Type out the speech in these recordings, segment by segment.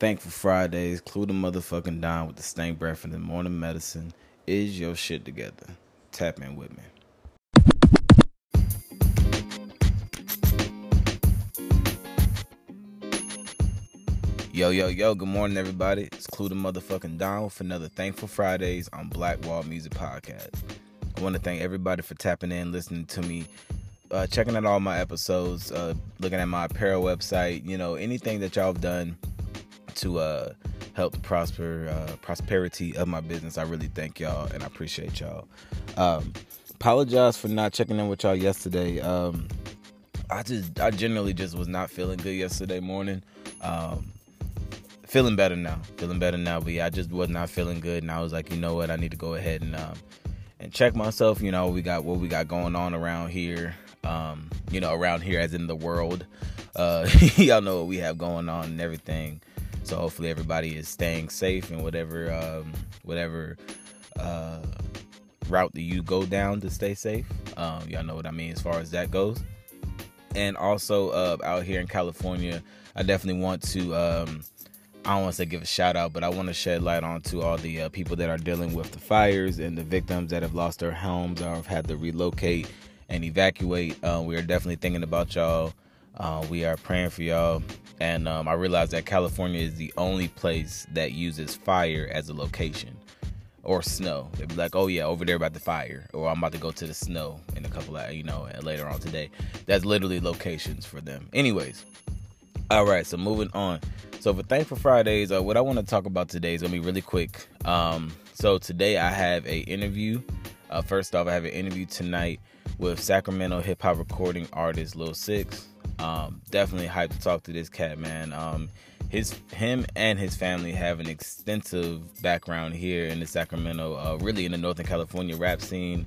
Thankful Fridays, clue the motherfucking down with the stank breath and the morning medicine. Is your shit together? Tap in with me. Yo, yo, yo, good morning, everybody. It's Clue the motherfucking down with another Thankful Fridays on Black Wall Music Podcast. I want to thank everybody for tapping in, listening to me, uh, checking out all my episodes, uh, looking at my apparel website, you know, anything that y'all have done to uh, help the prosper uh, prosperity of my business. I really thank y'all and I appreciate y'all. Um, apologize for not checking in with y'all yesterday. Um, I just I generally just was not feeling good yesterday morning. Um, feeling better now. Feeling better now, but yeah, I just was not feeling good, and I was like, you know what, I need to go ahead and um, and check myself. You know, we got what we got going on around here. Um, you know, around here as in the world. Uh, y'all know what we have going on and everything. So hopefully everybody is staying safe and whatever um, whatever uh, route that you go down to stay safe. Um, y'all know what I mean as far as that goes. And also uh, out here in California, I definitely want to. Um, I don't want to say give a shout out, but I want to shed light on to all the uh, people that are dealing with the fires and the victims that have lost their homes or have had to relocate and evacuate. Uh, we are definitely thinking about y'all. Uh, we are praying for y'all. And um, I realized that California is the only place that uses fire as a location or snow. They'd be like, oh, yeah, over there about the fire, or I'm about to go to the snow in a couple of, you know, later on today. That's literally locations for them. Anyways, all right, so moving on. So for Thankful Fridays, uh, what I want to talk about today is gonna be really quick. Um, so today I have a interview. Uh, first off, I have an interview tonight with Sacramento hip hop recording artist Lil Sicx. Um, definitely hyped to talk to this cat, man. Um, his him and his family have an extensive background here in the Sacramento, uh, really in the Northern California rap scene.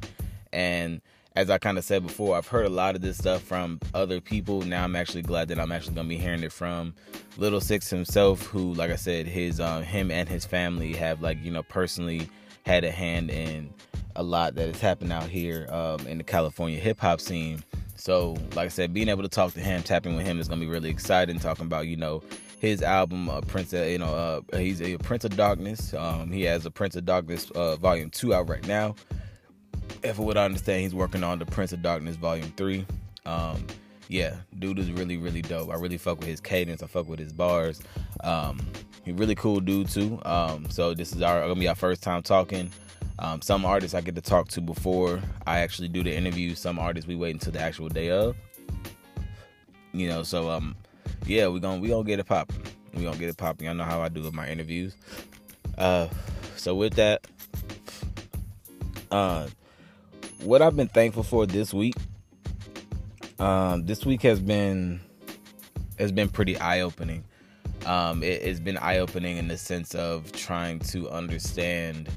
And as I kind of said before, I've heard a lot of this stuff from other people. Now I'm actually glad that I'm actually gonna be hearing it from Little Sicx himself, who, like I said, his um, him and his family have like you know personally had a hand in a lot that has happened out here um, in the California hip hop scene. So, like I said, being able to talk to him, tapping with him is gonna be really exciting. Talking about you know his album, uh, Prince, of, you know, uh, he's a Prince of Darkness. Um, he has a Prince of Darkness uh, Volume Two out right now. If I would understand, he's working on the Prince of Darkness Volume Three. Um, yeah, dude is really really dope. I really fuck with his cadence. I fuck with his bars. Um, he really cool dude too. Um, so this is our gonna be our first time talking. Um, some artists I get to talk to before I actually do the interview. Some artists we wait until the actual day of. You know, so um, yeah, we gonna we gonna get it popping. We gonna get it popping. I know how I do with my interviews. Uh, so with that, uh, what I've been thankful for this week. Um, this week has been has been pretty eye opening. Um, it, has been eye opening in the sense of trying to understand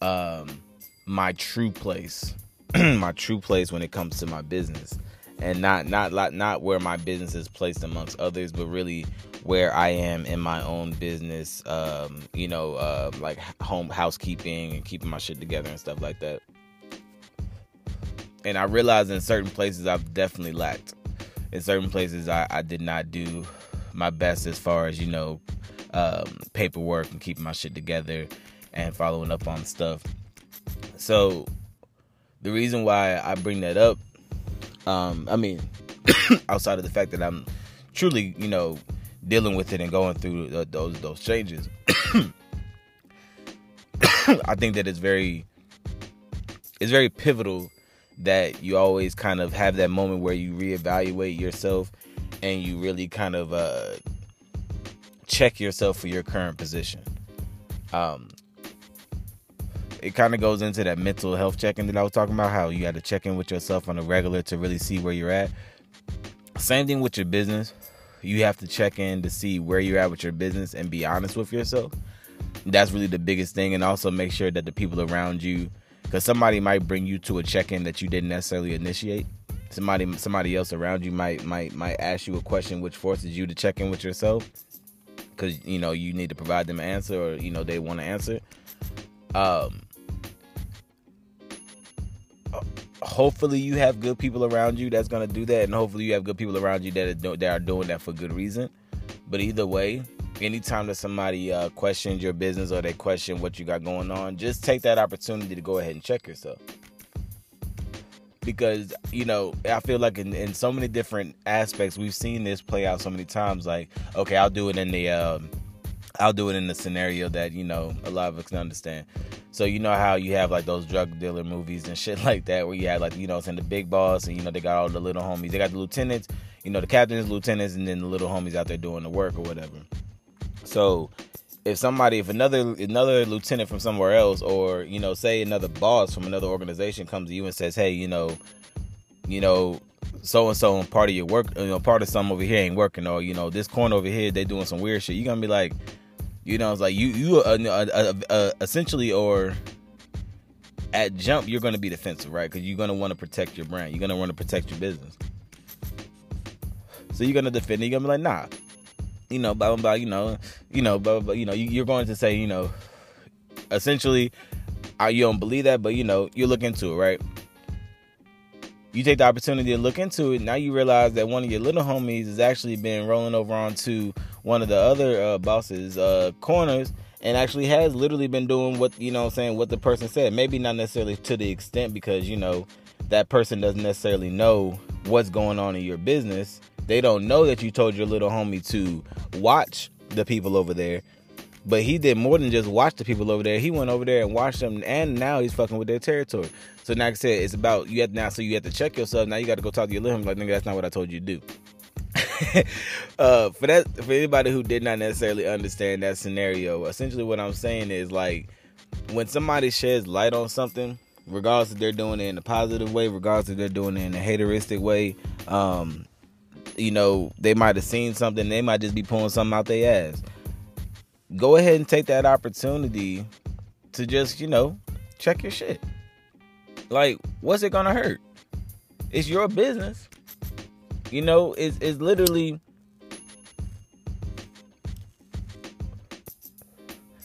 um, my true place, my true place when it comes to my business, and not not like not where my business is placed amongst others, but really where I am in my own business. Um, you know, uh, like home housekeeping and keeping my shit together and stuff like that. And I realized in certain places I've definitely lacked. In certain places I, I did not do my best as far as you know um, paperwork and keeping my shit together and following up on stuff. So the reason why I bring that up, um, I mean, outside of the fact that I'm truly, you know, dealing with it and going through the, those those changes, I think that it's very it's very pivotal that you always kind of have that moment where you reevaluate yourself and you really kind of uh, check yourself for your current position. Um, it kind of goes into that mental health checking that I was talking about. How you got to check in with yourself on a regular to really see where you're at. Same thing with your business. You have to check in to see where you're at with your business and be honest with yourself. That's really the biggest thing, and also make sure that the people around you, because somebody might bring you to a check-in that you didn't necessarily initiate. Somebody, somebody else around you might might might ask you a question which forces you to check in with yourself, because you know you need to provide them an answer, or you know they want to answer. Um, hopefully you have good people around you that's gonna do that, and hopefully you have good people around you that are, that are doing that for good reason. But either way, anytime that somebody uh, questions your business or they question what you got going on, just take that opportunity to go ahead and check yourself. Because, you know, I feel like in, in so many different aspects, we've seen this play out so many times. Like, okay, I'll do it in the, um, I'll do it in the scenario that, you know, a lot of us can understand. So you know how you have like those drug dealer movies and shit like that, where you have like you know, it's in the big boss, and you know they got all the little homies. They got the lieutenants, you know, the captains, lieutenants, and then the little homies out there doing the work or whatever. So if somebody, if another another lieutenant from somewhere else, or you know, say another boss from another organization comes to you and says, "Hey, you know, you know, so and so part of your work, you know, part of some over here ain't working, or you know, this corner over here they doing some weird shit," you're gonna be like, you know, it's like you you uh, uh, uh, essentially or at jump you're gonna be defensive, right? Because you're gonna want to protect your brand, you're gonna want to protect your business. So you're gonna defend it. You're gonna be like, nah, you know, blah blah blah. You know, you know, blah blah. blah. You know, you, are going to say, you know, essentially, uh, you don't believe that, but you know, you look into it, right? You take the opportunity to look into it. Now you realize that one of your little homies has actually been rolling over onto one of the other uh, bosses' uh, corners and actually has literally been doing what you know I'm saying what the person said maybe not necessarily to the extent because you know that person doesn't necessarily know what's going on in your business they don't know that you told your little homie to watch the people over there. But he did more than just watch the people over there. He went over there and watched them, and now he's fucking with their territory. So, like I said, it's about you have now. So you have to check yourself. Now you got to go talk to your homie. Like, nigga, that's not what I told you to do. uh, for that, for anybody who did not necessarily understand that scenario, essentially what I'm saying is like when somebody sheds light on something, regardless if they're doing it in a positive way, regardless if they're doing it in a hateristic way, um, you know, they might have seen something, they might just be pulling something out their ass. Go ahead and take that opportunity to just, you know, check your shit. Like, what's it gonna hurt? It's your business. You know, it's, it's literally.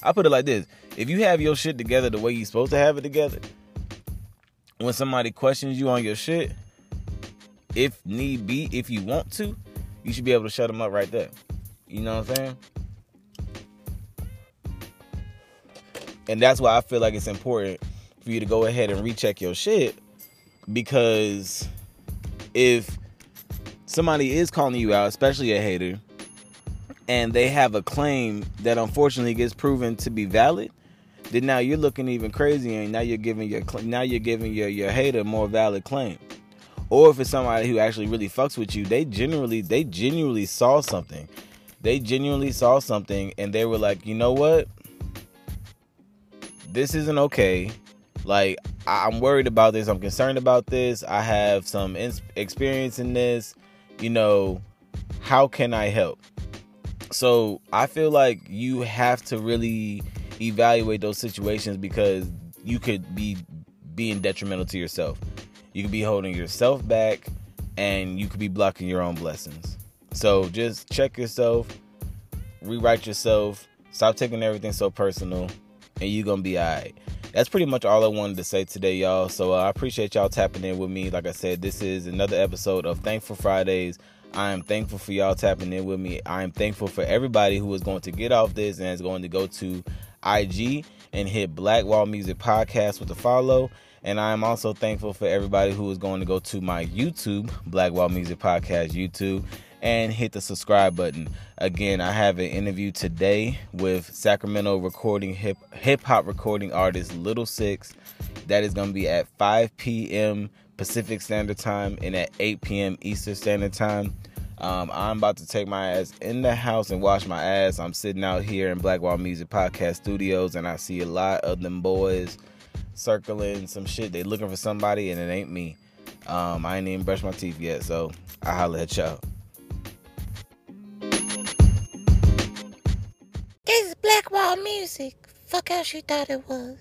I put it like this if you have your shit together the way you're supposed to have it together, when somebody questions you on your shit, if need be, if you want to, you should be able to shut them up right there. You know what I'm saying? And that's why I feel like it's important for you to go ahead and recheck your shit because if somebody is calling you out, especially a hater, and they have a claim that unfortunately gets proven to be valid, then now you're looking even crazy, and now you're giving your now you're giving your your hater more valid claim or if it's somebody who actually really fucks with you, they generally they genuinely saw something. They genuinely saw something and they were like, "You know what? This isn't okay. Like I'm worried about this. I'm concerned about this. I have some experience in this. You know, how can I help?" So, I feel like you have to really evaluate those situations because you could be being detrimental to yourself you could be holding yourself back and you could be blocking your own blessings. So just check yourself, rewrite yourself, stop taking everything so personal, and you're gonna be alright. That's pretty much all I wanted to say today, y'all. So uh, I appreciate y'all tapping in with me. Like I said, this is another episode of Thankful Fridays. I am thankful for y'all tapping in with me. I am thankful for everybody who is going to get off this and is going to go to IG and hit Black Wall Music Podcast with a follow. And I am also thankful for everybody who is going to go to my YouTube, Black Wall Music Podcast YouTube, and hit the subscribe button. Again, I have an interview today with Sacramento recording hip hip hop recording artist Little Sicx. That is going to be at 5 p.m. Pacific Standard Time and at 8 p.m. Eastern Standard Time. Um, I'm about to take my ass in the house and wash my ass. I'm sitting out here in Black Wall Music Podcast Studios, and I see a lot of them boys circling some shit. They looking for somebody, and it ain't me. Um, I ain't even brushed my teeth yet, so I holla at y'all. Music. Fuck how she thought it was.